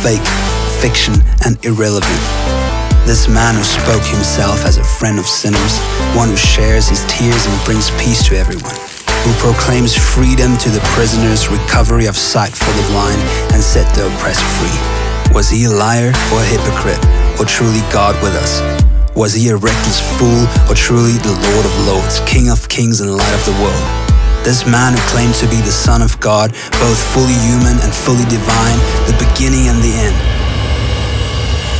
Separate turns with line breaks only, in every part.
fake, fiction, and irrelevant. This man who spoke himself as a friend of sinners, one who shares his tears and brings peace to everyone, who proclaims freedom to the prisoners, recovery of sight for the blind, and set the oppressed free. Was he a liar or a hypocrite, or truly God with us? Was he a reckless fool, or truly the Lord of Lords, King of Kings and Light of the world? This man who claimed to be the Son of God, both fully human and fully divine, the beginning and the end.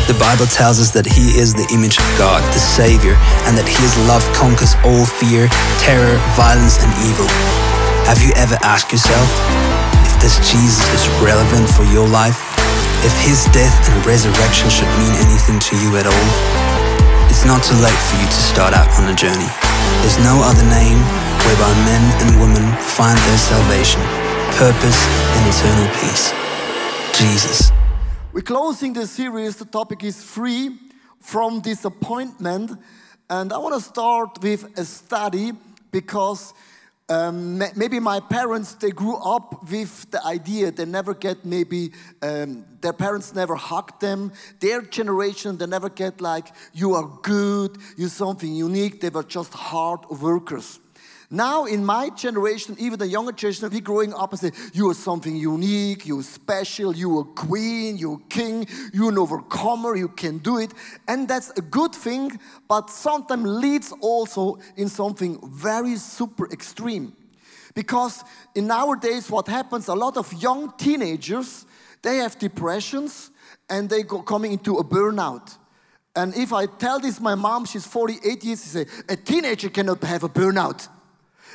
The Bible tells us that he is the image of God, the Savior, and that his love conquers all fear, terror, violence, and evil. Have you ever asked yourself if this Jesus is relevant for your life? If his death and resurrection should mean anything to you at all? It's not too late for you to start out on a journey. There's no other name whereby men and women find their salvation, purpose, and eternal peace. Jesus.
We're closing the series. The topic is free from disappointment. And I want to start with a study because um, maybe my parents they grew up with the idea they never get maybe um, their parents never hugged them their generation they never get like you are good you're something unique they were just hard workers now, in my generation, even the younger generation, we growing up and say, you are something unique, you're special, you're a queen, you're a king, you're an overcomer, you can do it. And that's a good thing, but sometimes leads also in something very super extreme. Because in nowadays, what happens, a lot of young teenagers, they have depressions and they go coming into a burnout. And if I tell this my mom, she's 48 years, she say, a teenager cannot have a burnout.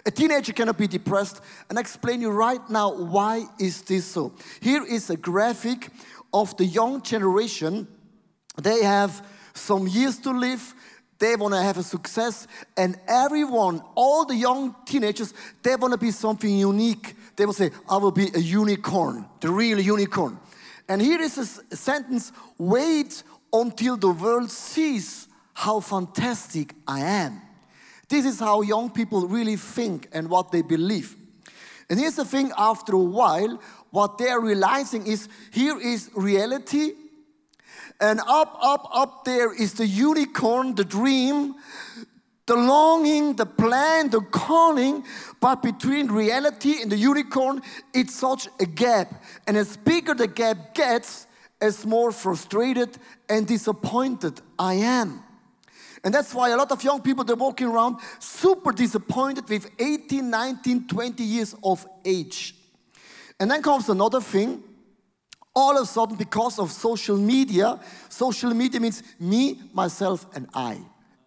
A teenager cannot be depressed. And I explain you right now why is this so. Here is a graphic of the young generation. They have some years to live. They want to have a success. And everyone, all the young teenagers, they want to be something unique. They will say, I will be a unicorn, the real unicorn. And here is a sentence wait until the world sees how fantastic I am. This is how young people really think and what they believe. And here's the thing after a while, what they're realizing is here is reality, and up, up, up there is the unicorn, the dream, the longing, the plan, the calling, but between reality and the unicorn, it's such a gap. And as bigger the gap gets, as more frustrated and disappointed I am. And that's why a lot of young people, they're walking around super disappointed with 18, 19, 20 years of age. And then comes another thing. All of a sudden, because of social media, social media means me, myself, and I.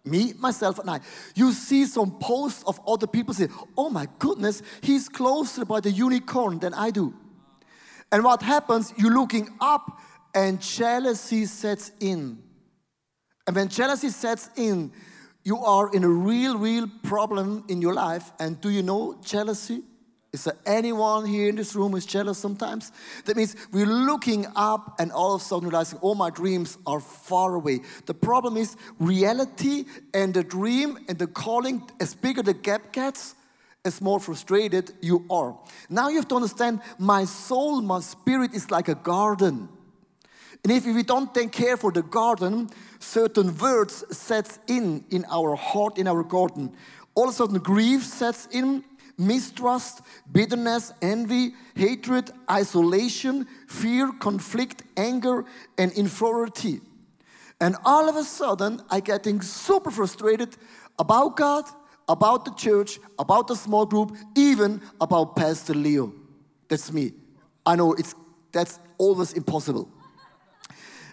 Me, myself, and I. You see some posts of other people say, oh my goodness, he's closer by the unicorn than I do. And what happens, you're looking up and jealousy sets in. And when jealousy sets in, you are in a real, real problem in your life. And do you know jealousy? Is there anyone here in this room who is jealous sometimes? That means we're looking up and all of a sudden realizing, oh, my dreams are far away. The problem is reality and the dream and the calling, as bigger the gap gets, as more frustrated you are. Now you have to understand my soul, my spirit is like a garden. And if we don't take care for the garden, certain words sets in in our heart, in our garden. All of a sudden, grief sets in, mistrust, bitterness, envy, hatred, isolation, fear, conflict, anger, and inferiority. And all of a sudden, I getting super frustrated about God, about the church, about the small group, even about Pastor Leo. That's me. I know it's that's always impossible.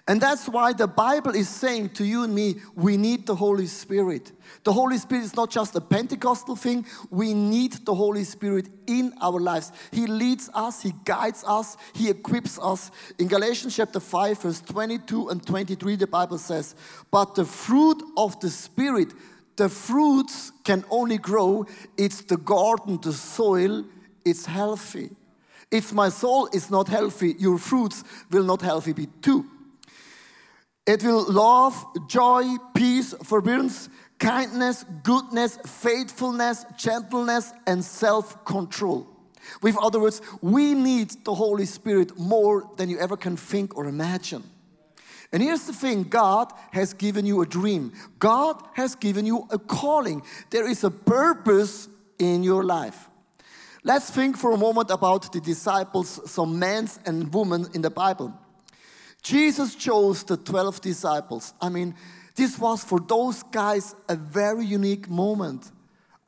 And that's why the Bible is saying to you and me, we need the Holy Spirit. The Holy Spirit is not just a Pentecostal thing, we need the Holy Spirit in our lives. He leads us, He guides us, He equips us. In Galatians chapter 5, verse 22 and 23, the Bible says, But the fruit of the Spirit, the fruits can only grow, it's the garden, the soil, it's healthy. If my soul is not healthy, your fruits will not healthy be too. It will love, joy, peace, forbearance, kindness, goodness, faithfulness, gentleness, and self control. With other words, we need the Holy Spirit more than you ever can think or imagine. And here's the thing God has given you a dream, God has given you a calling. There is a purpose in your life. Let's think for a moment about the disciples, some men and women in the Bible. Jesus chose the 12 disciples. I mean, this was for those guys a very unique moment.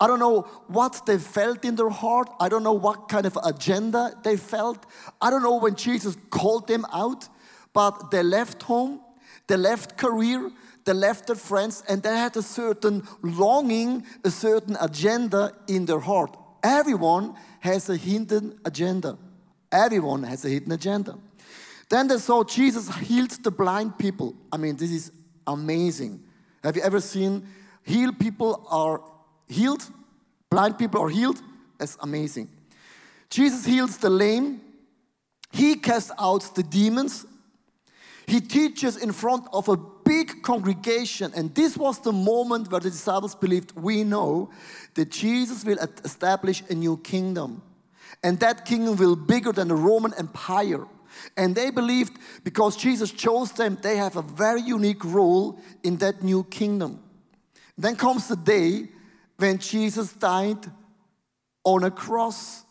I don't know what they felt in their heart. I don't know what kind of agenda they felt. I don't know when Jesus called them out, but they left home, they left career, they left their friends, and they had a certain longing, a certain agenda in their heart. Everyone has a hidden agenda. Everyone has a hidden agenda. Then they saw Jesus healed the blind people. I mean, this is amazing. Have you ever seen healed people are healed, blind people are healed. That's amazing. Jesus heals the lame, he casts out the demons, he teaches in front of a big congregation. And this was the moment where the disciples believed we know that Jesus will establish a new kingdom. And that kingdom will be bigger than the Roman Empire. And they believed because Jesus chose them, they have a very unique role in that new kingdom. Then comes the day when Jesus died on a cross.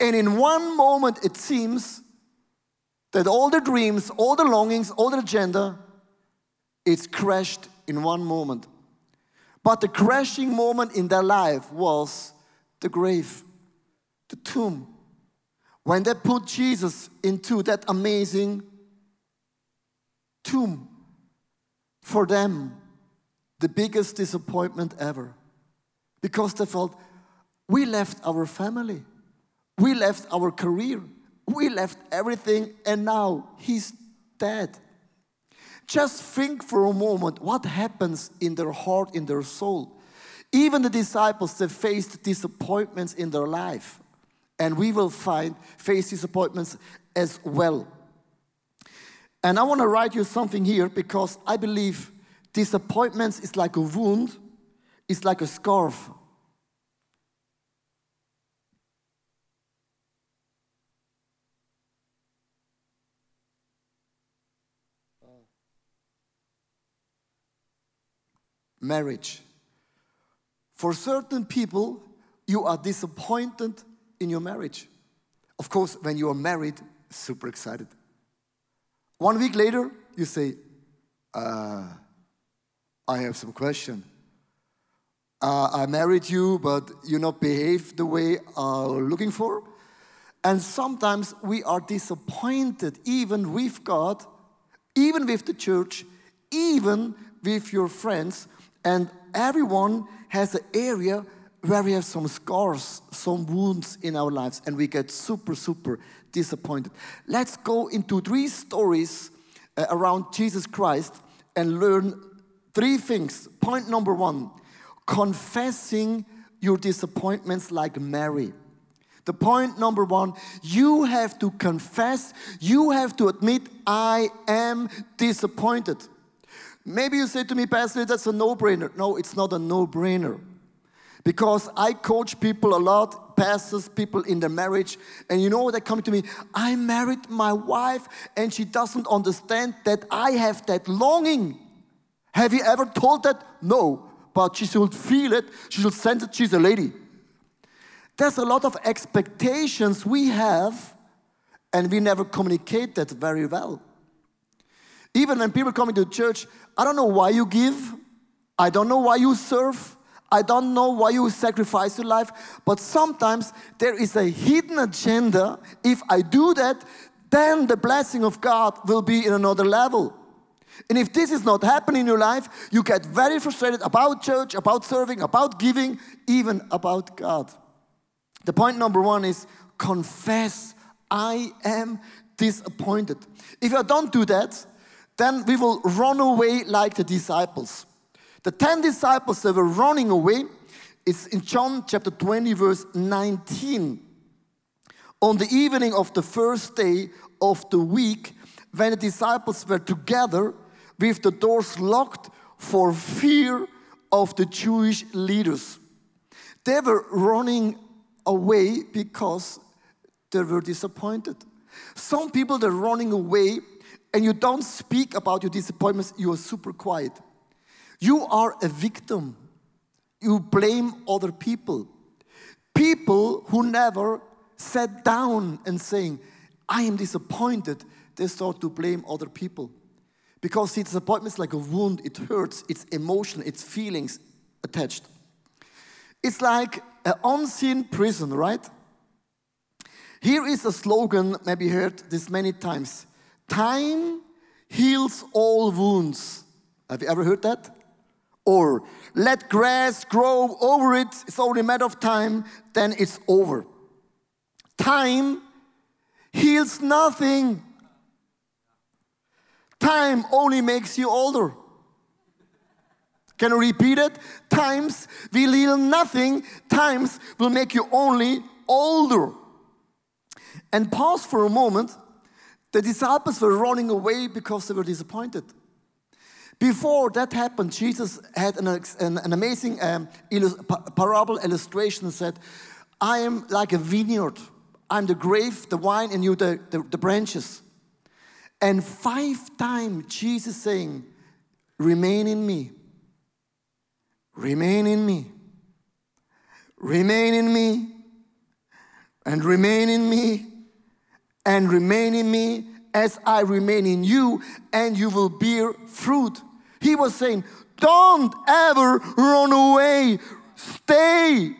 And in one moment, it seems that all the dreams, all the longings, all the agenda, it's crashed in one moment. But the crashing moment in their life was the grave, the tomb. When they put Jesus into that amazing tomb, for them, the biggest disappointment ever because they felt we left our family, we left our career, we left everything, and now he's dead. Just think for a moment what happens in their heart, in their soul. Even the disciples, they faced disappointments in their life, and we will find face disappointments as well. And I want to write you something here because I believe disappointments is like a wound is like a scarf. Marriage. For certain people, you are disappointed in your marriage. Of course, when you are married, super excited. One week later, you say, uh, I have some question uh, I married you, but you not behave the way I'm looking for. And sometimes we are disappointed, even with God, even with the church, even with your friends. And everyone has an area where we have some scars, some wounds in our lives, and we get super, super disappointed. Let's go into three stories uh, around Jesus Christ and learn three things. Point number one confessing your disappointments like Mary. The point number one, you have to confess, you have to admit, I am disappointed. Maybe you say to me, Pastor, that's a no brainer. No, it's not a no brainer. Because I coach people a lot, pastors, people in their marriage, and you know, they come to me, I married my wife, and she doesn't understand that I have that longing. Have you ever told that? No but she should feel it. She should sense that she's a lady. There's a lot of expectations we have, and we never communicate that very well. Even when people come into church, I don't know why you give, I don't know why you serve, I don't know why you sacrifice your life, but sometimes there is a hidden agenda. If I do that, then the blessing of God will be in another level. And if this is not happening in your life, you get very frustrated about church, about serving, about giving, even about God. The point number one is confess, I am disappointed. If I don't do that, then we will run away like the disciples. The 10 disciples that were running away is in John chapter 20, verse 19. On the evening of the first day of the week, when the disciples were together, with the doors locked for fear of the Jewish leaders. They were running away because they were disappointed. Some people they're running away and you don't speak about your disappointments, you are super quiet. You are a victim. You blame other people. People who never sat down and saying, I am disappointed, they start to blame other people. Because see, disappointment is like a wound, it hurts, it's emotion, it's feelings attached. It's like an unseen prison, right? Here is a slogan, maybe heard this many times Time heals all wounds. Have you ever heard that? Or let grass grow over it, it's only a matter of time, then it's over. Time heals nothing. Time only makes you older. Can I repeat it? Times will heal nothing, times will make you only older. And pause for a moment. The disciples were running away because they were disappointed. Before that happened, Jesus had an, an, an amazing um, parable illustration said, I am like a vineyard. I'm the grape, the wine, and you the, the, the branches. And five times Jesus saying, Remain in me. Remain in me. Remain in me. And remain in me. And remain in me as I remain in you, and you will bear fruit. He was saying, Don't ever run away. Stay,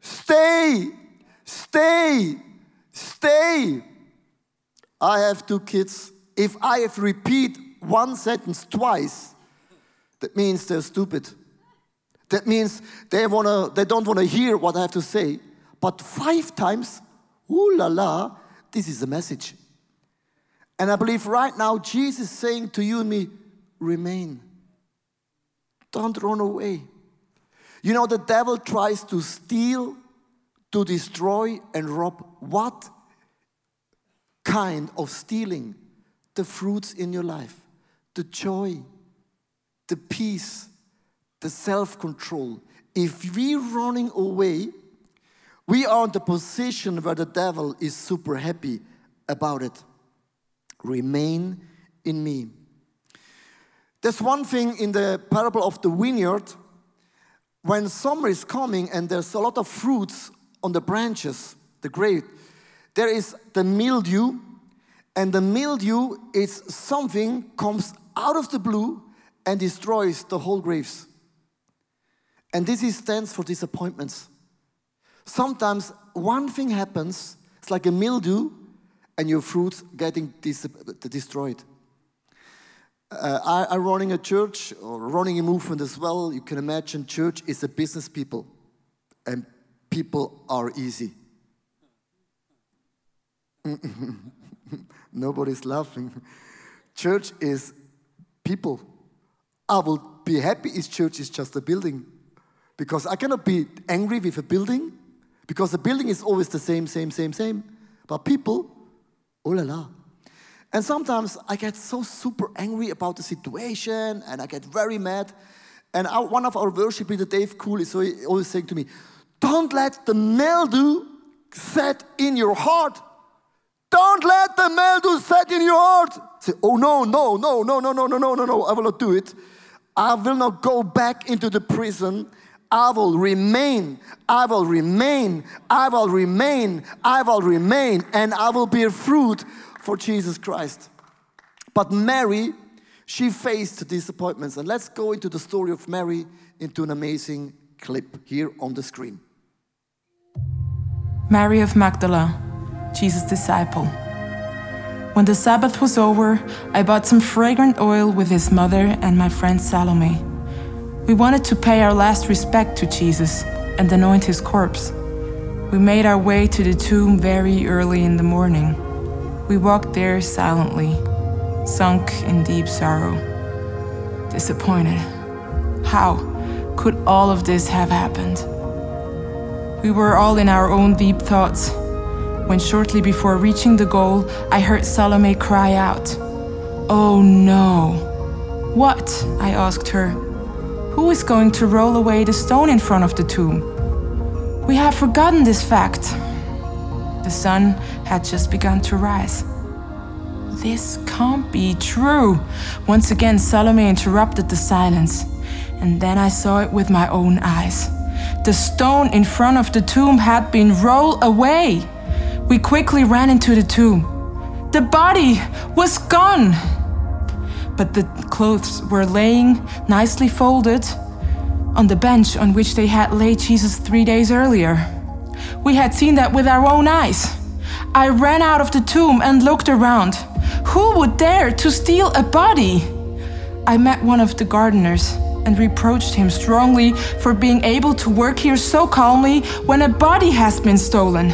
stay, stay, stay. I have two kids. If I have repeat one sentence twice, that means they're stupid. That means they wanna they don't wanna hear what I have to say. But five times, ooh la la, this is a message. And I believe right now Jesus is saying to you and me, remain. Don't run away. You know, the devil tries to steal, to destroy, and rob what kind of stealing? The fruits in your life, the joy, the peace, the self control. If we're running away, we are in the position where the devil is super happy about it. Remain in me. There's one thing in the parable of the vineyard when summer is coming and there's a lot of fruits on the branches, the grape, there is the mildew, and the mildew is something comes out of the blue and destroys the whole grapes. And this is stands for disappointments. Sometimes one thing happens, it's like a mildew, and your fruits getting destroyed. Uh, I, am running a church or running a movement as well. You can imagine church is a business people, and people are easy. Nobody's laughing. Church is people. I will be happy if church is just a building, because I cannot be angry with a building, because the building is always the same, same, same, same. But people, oh la la, and sometimes I get so super angry about the situation and I get very mad. And our, one of our worship leader, Dave Cool, is always saying to me, Don't let the mildew set in your heart. Don't let the mildew set in your heart. Say, oh no, no, no, no, no, no, no, no, no, no, I will not do it. I will not go back into the prison. I will remain, I will remain, I will remain, I will remain, and I will bear fruit for Jesus Christ. But Mary, she faced disappointments. And let's go into the story of Mary into an amazing clip here on the screen.
Mary of Magdala, Jesus' disciple. When the Sabbath was over, I bought some fragrant oil with his mother and my friend Salome. We wanted to pay our last respect to Jesus and anoint his corpse. We made our way to the tomb very early in the morning. We walked there silently, sunk in deep sorrow, disappointed. How could all of this have happened? We were all in our own deep thoughts when, shortly before reaching the goal, I heard Salome cry out, Oh no! What? I asked her. Who is going to roll away the stone in front of the tomb? We have forgotten this fact. The sun had just begun to rise. This can't be true. Once again, Salome interrupted the silence, and then I saw it with my own eyes. The stone in front of the tomb had been rolled away. We quickly ran into the tomb. The body was gone. But the clothes were laying nicely folded on the bench on which they had laid Jesus three days earlier. We had seen that with our own eyes. I ran out of the tomb and looked around. Who would dare to steal a body? I met one of the gardeners and reproached him strongly for being able to work here so calmly when a body has been stolen.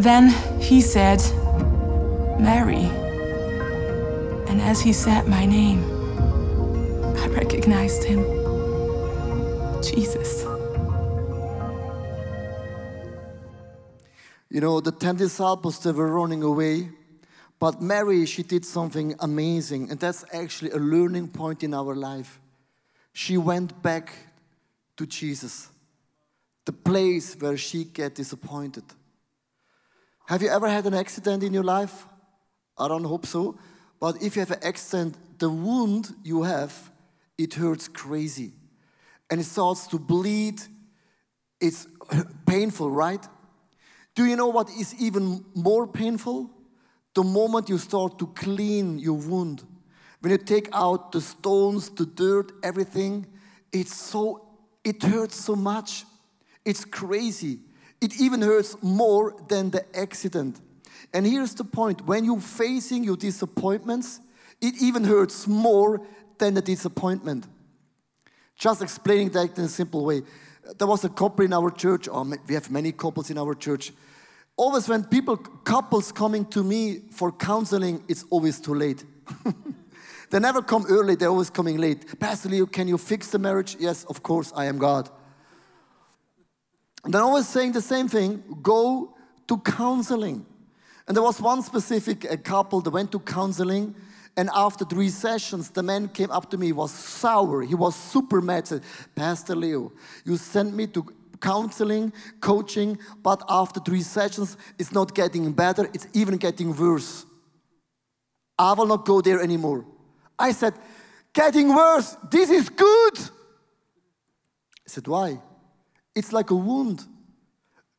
Then he said, Mary. And as he said my name, I recognized him Jesus.
You know, the 10 disciples, they were running away. But Mary, she did something amazing. And that's actually a learning point in our life. She went back to Jesus, the place where she get disappointed. Have you ever had an accident in your life? I don't hope so. But if you have an accident, the wound you have, it hurts crazy. And it starts to bleed. It's painful, right? Do you know what is even more painful? The moment you start to clean your wound. When you take out the stones, the dirt, everything, it's so, it hurts so much. It's crazy. It even hurts more than the accident. And here's the point when you're facing your disappointments, it even hurts more than the disappointment. Just explaining that in a simple way. There was a couple in our church, or we have many couples in our church. Always, when people, couples coming to me for counseling, it's always too late. they never come early, they're always coming late. Pastor Leo, can you fix the marriage? Yes, of course, I am God. And they're always saying the same thing go to counseling. And there was one specific a couple that went to counseling, and after three sessions, the man came up to me, he was sour, he was super mad, said, Pastor Leo, you sent me to counseling, coaching, but after three sessions, it's not getting better, it's even getting worse. I will not go there anymore. I said, Getting worse, this is good. I said, Why? It's like a wound.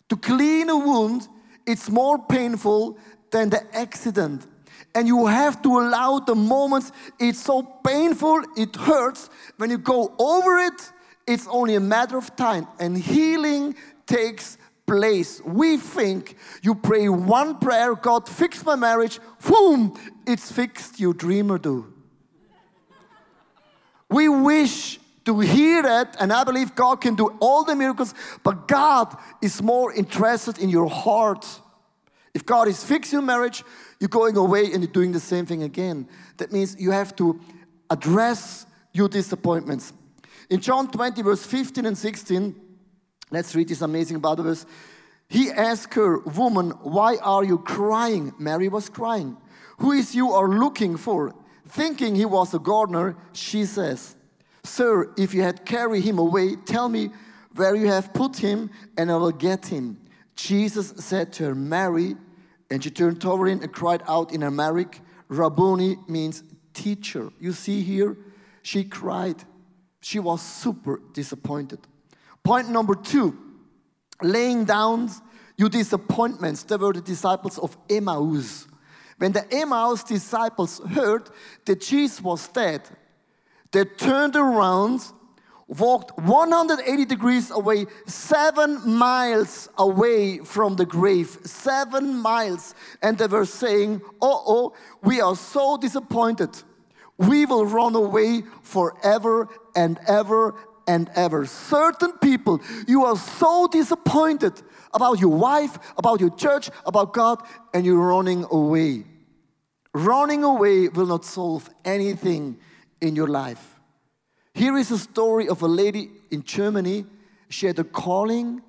To clean a wound, it's more painful than the accident. And you have to allow the moments, it's so painful, it hurts. When you go over it, it's only a matter of time. And healing takes place. We think you pray one prayer, God, fix my marriage, boom, it's fixed, you dreamer do. We wish to hear that, and I believe God can do all the miracles, but God is more interested in your heart. If God is fixing your marriage, you're going away and you're doing the same thing again. That means you have to address your disappointments. In John 20, verse 15 and 16, let's read this amazing Bible verse. He asked her, Woman, why are you crying? Mary was crying. Who is you are looking for? Thinking he was a gardener, she says, Sir, if you had carried him away, tell me where you have put him, and I will get him. Jesus said to her, Mary, and she turned toward him and cried out in Aramaic, Rabboni means teacher. You see here, she cried. She was super disappointed. Point number two, laying down your disappointments. They were the disciples of Emmaus. When the Emmaus disciples heard that Jesus was dead, they turned around, walked 180 degrees away, seven miles away from the grave, seven miles, and they were saying, Oh, oh, we are so disappointed. We will run away forever and ever and ever. Certain people, you are so disappointed about your wife, about your church, about God, and you're running away. Running away will not solve anything in your life. Here is a story of a lady in Germany. She had a calling,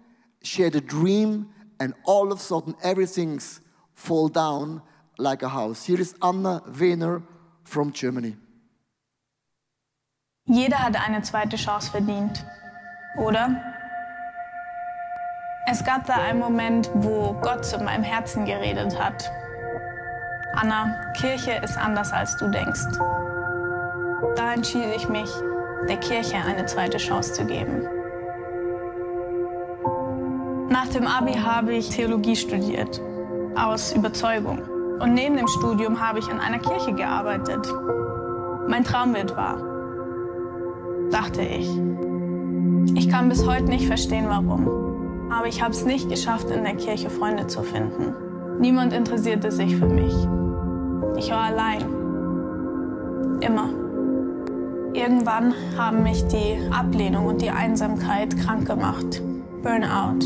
she had a dream, and all of a sudden everything's fall down like a house. Here is Anna Wehner from Germany.
Jeder hat eine zweite Chance verdient, oder? Es gab da einen Moment, wo Gott zu meinem Herzen geredet hat. Anna, Kirche ist anders als du denkst. Da entschied ich mich, der Kirche eine zweite Chance zu geben. Nach dem Abi habe ich Theologie studiert, aus Überzeugung. Und neben dem Studium habe ich an einer Kirche gearbeitet. Mein Traum wird wahr, dachte ich. Ich kann bis heute nicht verstehen, warum. Aber ich habe es nicht geschafft, in der Kirche Freunde zu finden. Niemand interessierte sich für mich. Ich war allein. Immer. Irgendwann haben mich die Ablehnung und die Einsamkeit krank gemacht. Burnout.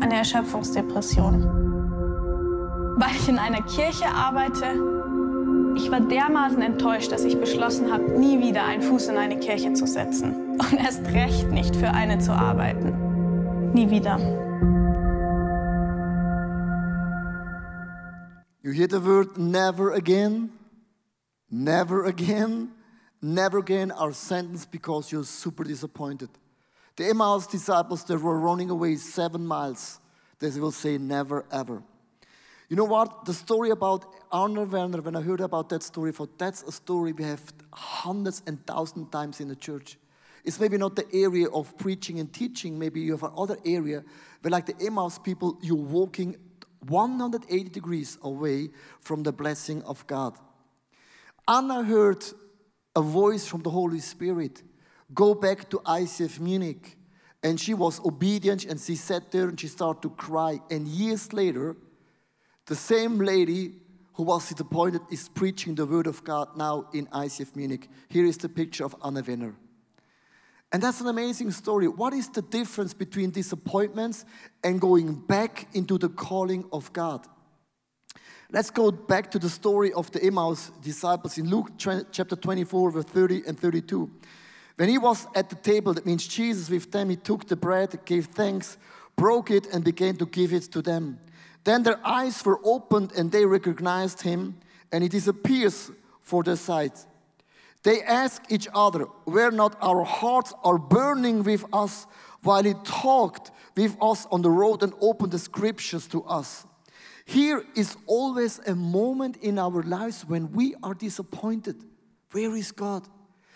Eine Erschöpfungsdepression. Weil ich in einer Kirche arbeite, ich war dermaßen enttäuscht, dass ich beschlossen habe, nie wieder einen Fuß in eine Kirche zu setzen. Und erst recht nicht für eine zu arbeiten. Nie wieder.
You hear the word never again? Never again? Never again are sentenced because you're super disappointed. The Emmaus disciples, that were running away seven miles. They will say never ever. You know what? The story about Anna Wehner, when I heard about that story, for that's a story we have hundreds and thousands times in the church. It's maybe not the area of preaching and teaching. Maybe you have another area where, like the Emmaus people, you're walking 180 degrees away from the blessing of God. Anna heard a voice from the Holy Spirit go back to ICF Munich. And she was obedient and she sat there and she started to cry. And years later, the same lady who was disappointed is preaching the word of God now in ICF Munich. Here is the picture of Anna Wehner. And that's an amazing story. What is the difference between disappointments and going back into the calling of God? Let's go back to the story of the Emmaus disciples in Luke chapter 24, verse 30 and 32. When he was at the table, that means Jesus with them, he took the bread, gave thanks, broke it, and began to give it to them. Then their eyes were opened and they recognized him, and he disappears for their sight. They ask each other, were not our hearts are burning with us while he talked with us on the road and opened the scriptures to us? Here is always a moment in our lives when we are disappointed. Where is God?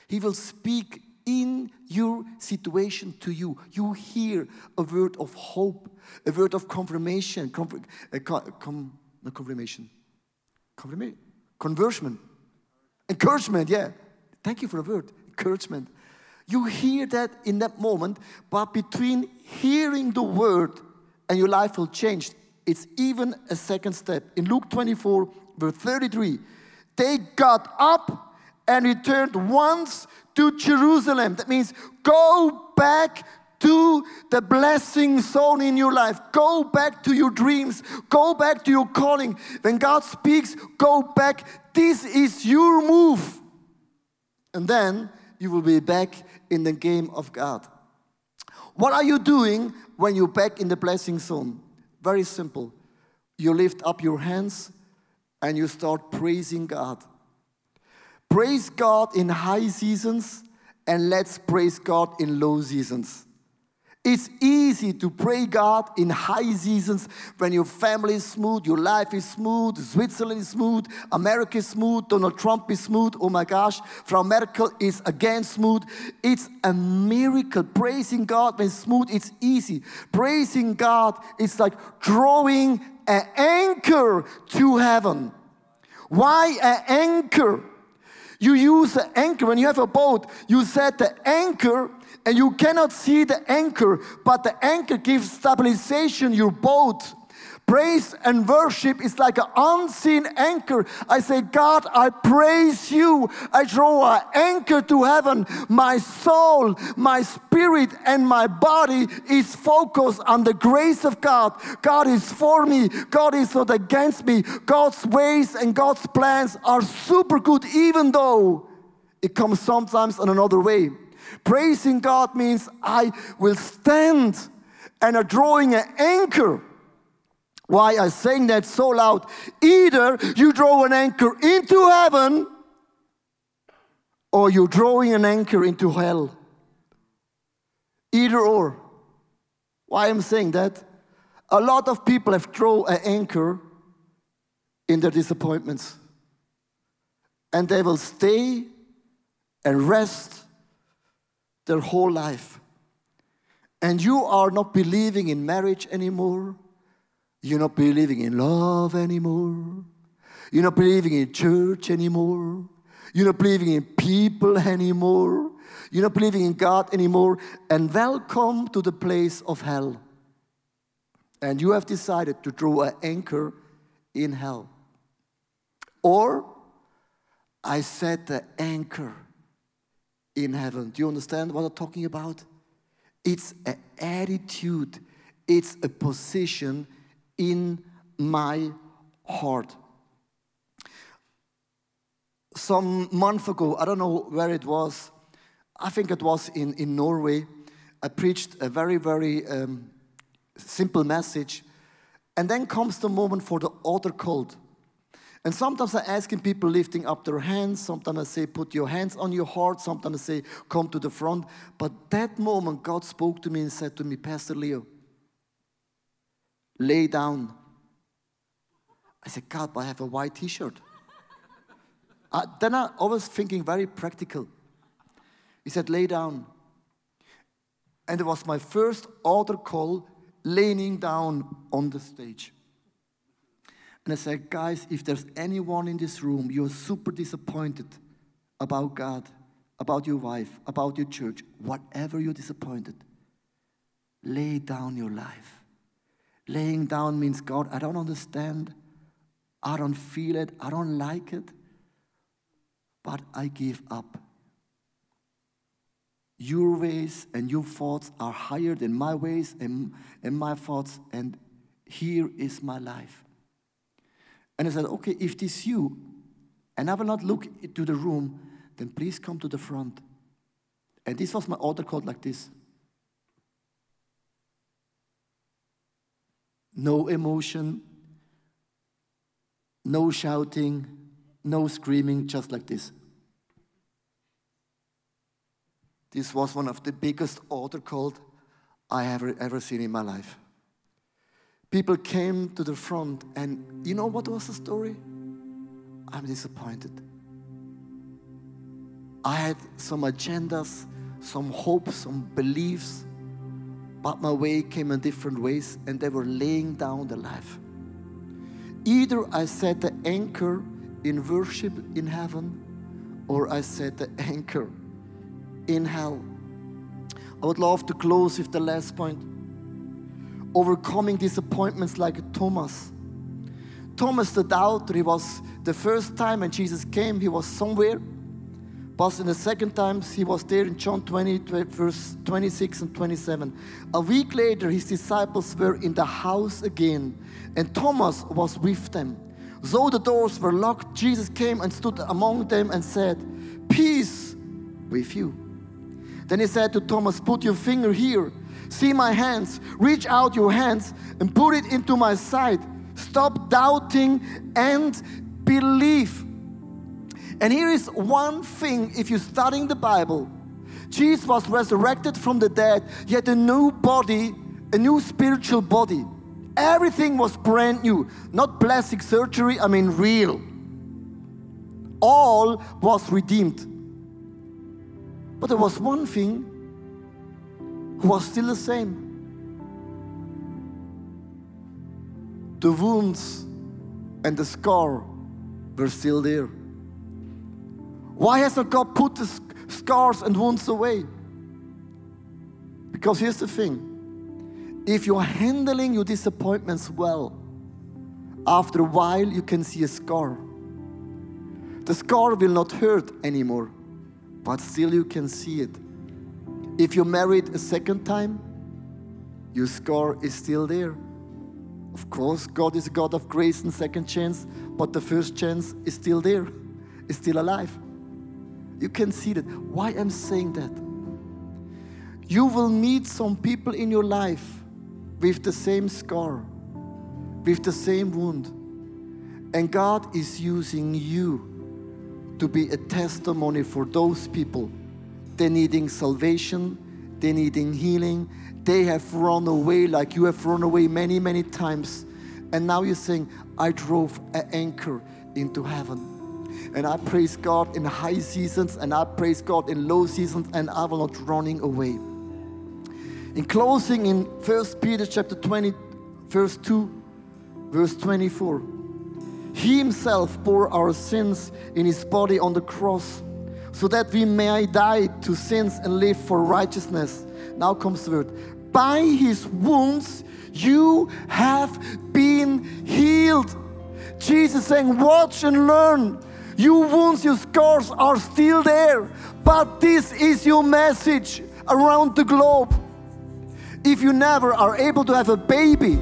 He will speak in your situation to you. You hear a word of hope, a word of confirmation, uh, com, confirmation, confirmation, conversion, encouragement, yeah. Thank you for the word, encouragement. You hear that in that moment, but between hearing the word and your life will change, it's even a second step. In Luke 24, verse 33, they got up and returned once to Jerusalem. That means go back to the blessing zone in your life. Go back to your dreams. Go back to your calling. When God speaks, go back. This is your move. And then you will be back in the game of God. What are you doing when you're back in the blessing zone? Very simple. You lift up your hands and you start praising God. Praise God in high seasons and let's praise God in low seasons. It's easy to pray God in high seasons when your family is smooth, your life is smooth, Switzerland is smooth, America is smooth, Donald Trump is smooth. Oh my gosh, Frau Merkel is again smooth. It's a miracle. Praising God when smooth, it's easy. Praising God is like drawing an anchor to heaven. Why an anchor? You use an anchor when you have a boat, you set the anchor and you cannot see the anchor, but the anchor gives stabilization your boat. Praise and worship is like an unseen anchor. I say, God, I praise you. I draw an anchor to heaven. My soul, my spirit, and my body is focused on the grace of God. God is for me. God is not against me. God's ways and God's plans are super good, even though it comes sometimes in another way. Praising God means I will stand and are drawing an anchor. Why I saying that so loud? Either you draw an anchor into heaven or you're drawing an anchor into hell. Either or. Why I'm saying that? A lot of people have thrown an anchor in their disappointments. And they will stay and rest their whole life. And you are not believing in marriage anymore. You're not believing in love anymore. You're not believing in church anymore. You're not believing in people anymore. You're not believing in God anymore. And welcome to the place of hell. And you have decided to draw an anchor in hell. Or I set the anchor in heaven. Do you understand what I'm talking about? It's an attitude, it's a position in my heart. Some month ago, I don't know where it was, I think it was in, in Norway, I preached a very, very um, simple message. And then comes the moment for the altar call. And sometimes I asking people lifting up their hands. Sometimes I say, put your hands on your heart. Sometimes I say, come to the front. But that moment, God spoke to me and said to me, Pastor Leo, lay down. I said, God, but I have a white t shirt. uh, then I, I was thinking very practical. He said, lay down. And it was my first altar call laying down on the stage. And I said, guys, if there's anyone in this room, you're super disappointed about God, about your wife, about your church, whatever you're disappointed, lay down your life. Laying down means, God, I don't understand. I don't feel it. I don't like it. But I give up. Your ways and your thoughts are higher than my ways and, and my thoughts, and here is my life. And I said, okay, if this you, and I will not look into the room, then please come to the front. And this was my altar call like this. No emotion, no shouting, no screaming, just like this. This was one of the biggest altar calls I have ever seen in my life. People came to the front, and you know what was the story? I'm disappointed. I had some agendas, some hopes, some beliefs, but my way came in different ways, and they were laying down their life. Either I set the anchor in worship in heaven, or I set the anchor in hell. I would love to close with the last point overcoming disappointments like Thomas. Thomas the doubter, he was the first time when Jesus came, he was somewhere. But in the second time, he was there in John 20, verse 26 and 27. A week later, his disciples were in the house again, and Thomas was with them. Though the doors were locked, Jesus came and stood among them and said, Peace with you. Then he said to Thomas, Put your finger here. See my hands. Reach out your hands and put it into my side. Stop doubting and believe. And here is one thing if you're studying the Bible Jesus was resurrected from the dead, he had a new body, a new spiritual body. Everything was brand new, not plastic surgery, I mean real. All was redeemed. But there was one thing was still the same. The wounds and the scar were still there. Why hasn't God put the scars and wounds away? Because here's the thing if you're handling your disappointments well, after a while you can see a scar. The scar will not hurt anymore but still you can see it. If you're married a second time, your scar is still there. Of course, God is a God of grace and second chance, but the first chance is still there, is still alive. You can see that. Why I'm saying that? You will meet some people in your life with the same scar, with the same wound, and God is using you to be a testimony for those people. They're needing salvation, they're needing healing. They have run away like you have run away many, many times. And now you're saying, I drove an anchor into heaven. And I praise God in high seasons and I praise God in low seasons and I will not running away. In closing in 1 Peter chapter 20, verse 2, verse 24. He himself bore our sins in his body on the cross so that we may die to sins and live for righteousness. Now comes the word. By his wounds you have been healed. Jesus saying, Watch and learn. Your wounds, your scars are still there, but this is your message around the globe. If you never are able to have a baby,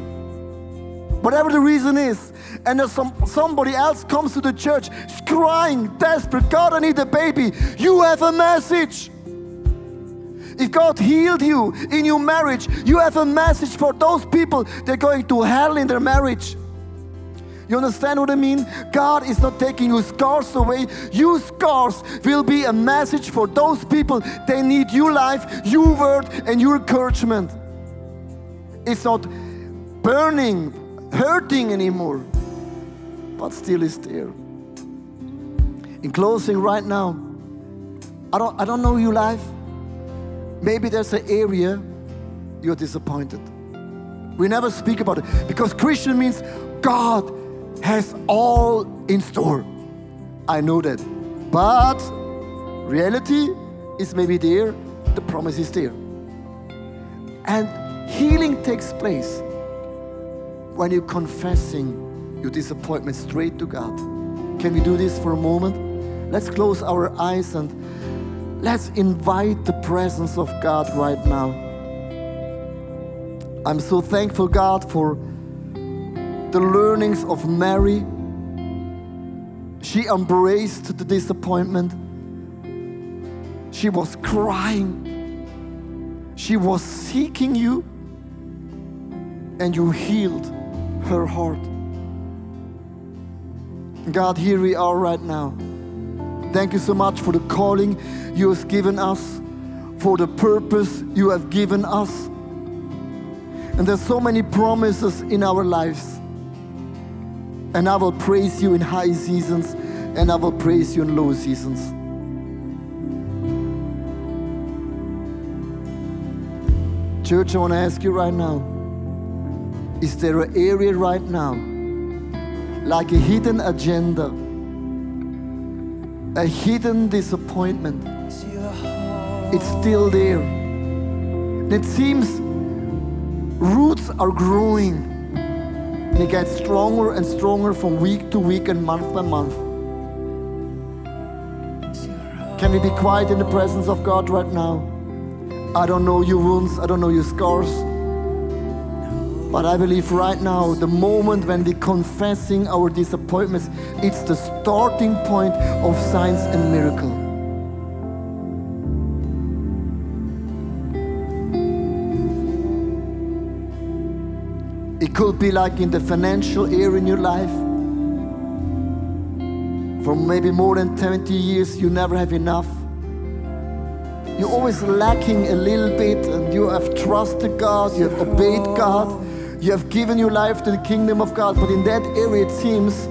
whatever the reason is, and if some, somebody else comes to the church crying, desperate, God, I need a baby, you have a message. If God healed you in your marriage, you have a message for those people they're going to hell in their marriage. You understand what I mean? God is not taking your scars away. Your scars will be a message for those people. They need your life, your word, and your encouragement. It's not burning, hurting anymore, but still is there. In closing, right now, I don't, I don't know your life. Maybe there's an area you're disappointed. We never speak about it because Christian means God has all in store. I know that. But reality is maybe there, the promise is there. And healing takes place when you're confessing your disappointment straight to God. Can we do this for a moment? Let's close our eyes and let's invite the presence of God right now. I'm so thankful, God, for the learnings of Mary. She embraced the disappointment. She was crying. She was seeking you, and you healed her heart. God, here we are right now. Thank you so much for the calling you have given us, for the purpose you have given us. And there's so many promises in our lives. And I will praise you in high seasons and I will praise you in low seasons. Church, I want to ask you right now is there an area right now, like a hidden agenda, a hidden disappointment? It's still there. It seems roots are growing and it gets stronger and stronger from week to week and month by month. Can we be quiet in the presence of God right now? I don't know your wounds, I don't know your scars. But I believe right now, the moment when we're confessing our disappointments, it's the starting point of signs and miracle. It could be like in the financial area in your life. For maybe more than 20 years, you never have enough. You're always lacking a little bit, and you have trusted God, you have obeyed God, you have given your life to the kingdom of God. But in that area, it seems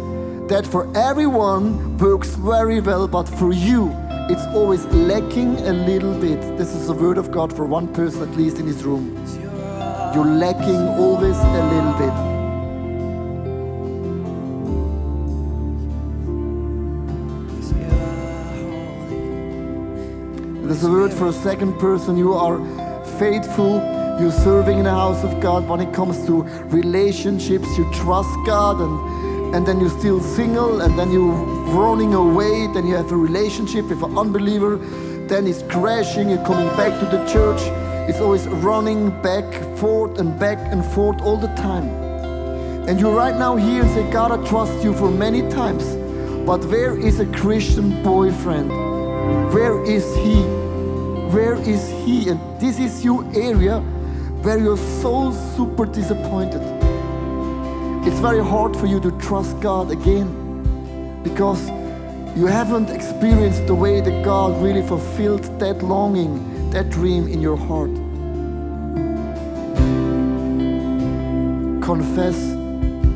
that for everyone works very well, but for you, it's always lacking a little bit. This is the word of God for one person at least in this room. You're lacking always a little bit. There's a word for a second person. You are faithful. You're serving in the house of God. When it comes to relationships, you trust God, and and then you're still single, and then you're running away. Then you have a relationship with an unbeliever. Then it's crashing. You're coming back to the church. It's always running back, forth, and back and forth all the time. And you're right now here and say, God, I trust you for many times. But where is a Christian boyfriend? Where is he? Where is he? And this is your area where you're so super disappointed. It's very hard for you to trust God again because you haven't experienced the way that God really fulfilled that longing, that dream in your heart. Confess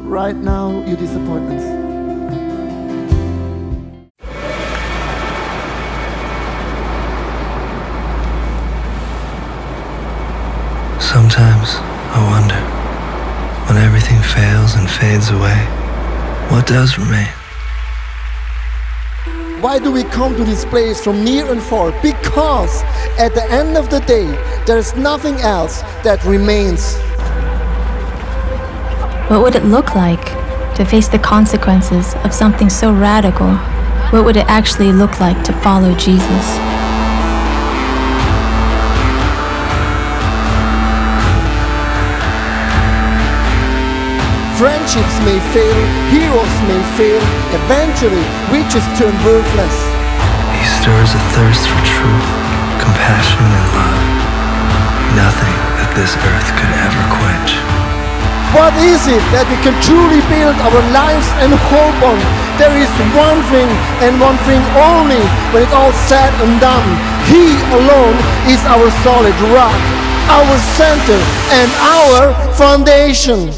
right now your disappointments.
I wonder, when everything fails and fades away, what does remain?
Why do we come to this place from near and far? Because at the end of the day, there is nothing else that remains.
What would it look like to face the consequences of something so radical? What would it actually look like to follow Jesus?
Friendships may fail, heroes may fail, eventually riches turn worthless.
He stirs a thirst for truth, compassion, and love. Nothing that this earth could ever quench.
What is it that we can truly build our lives and hope on? There is one thing and one thing only when it's all said and done. He alone is our solid rock, our center, and our foundation.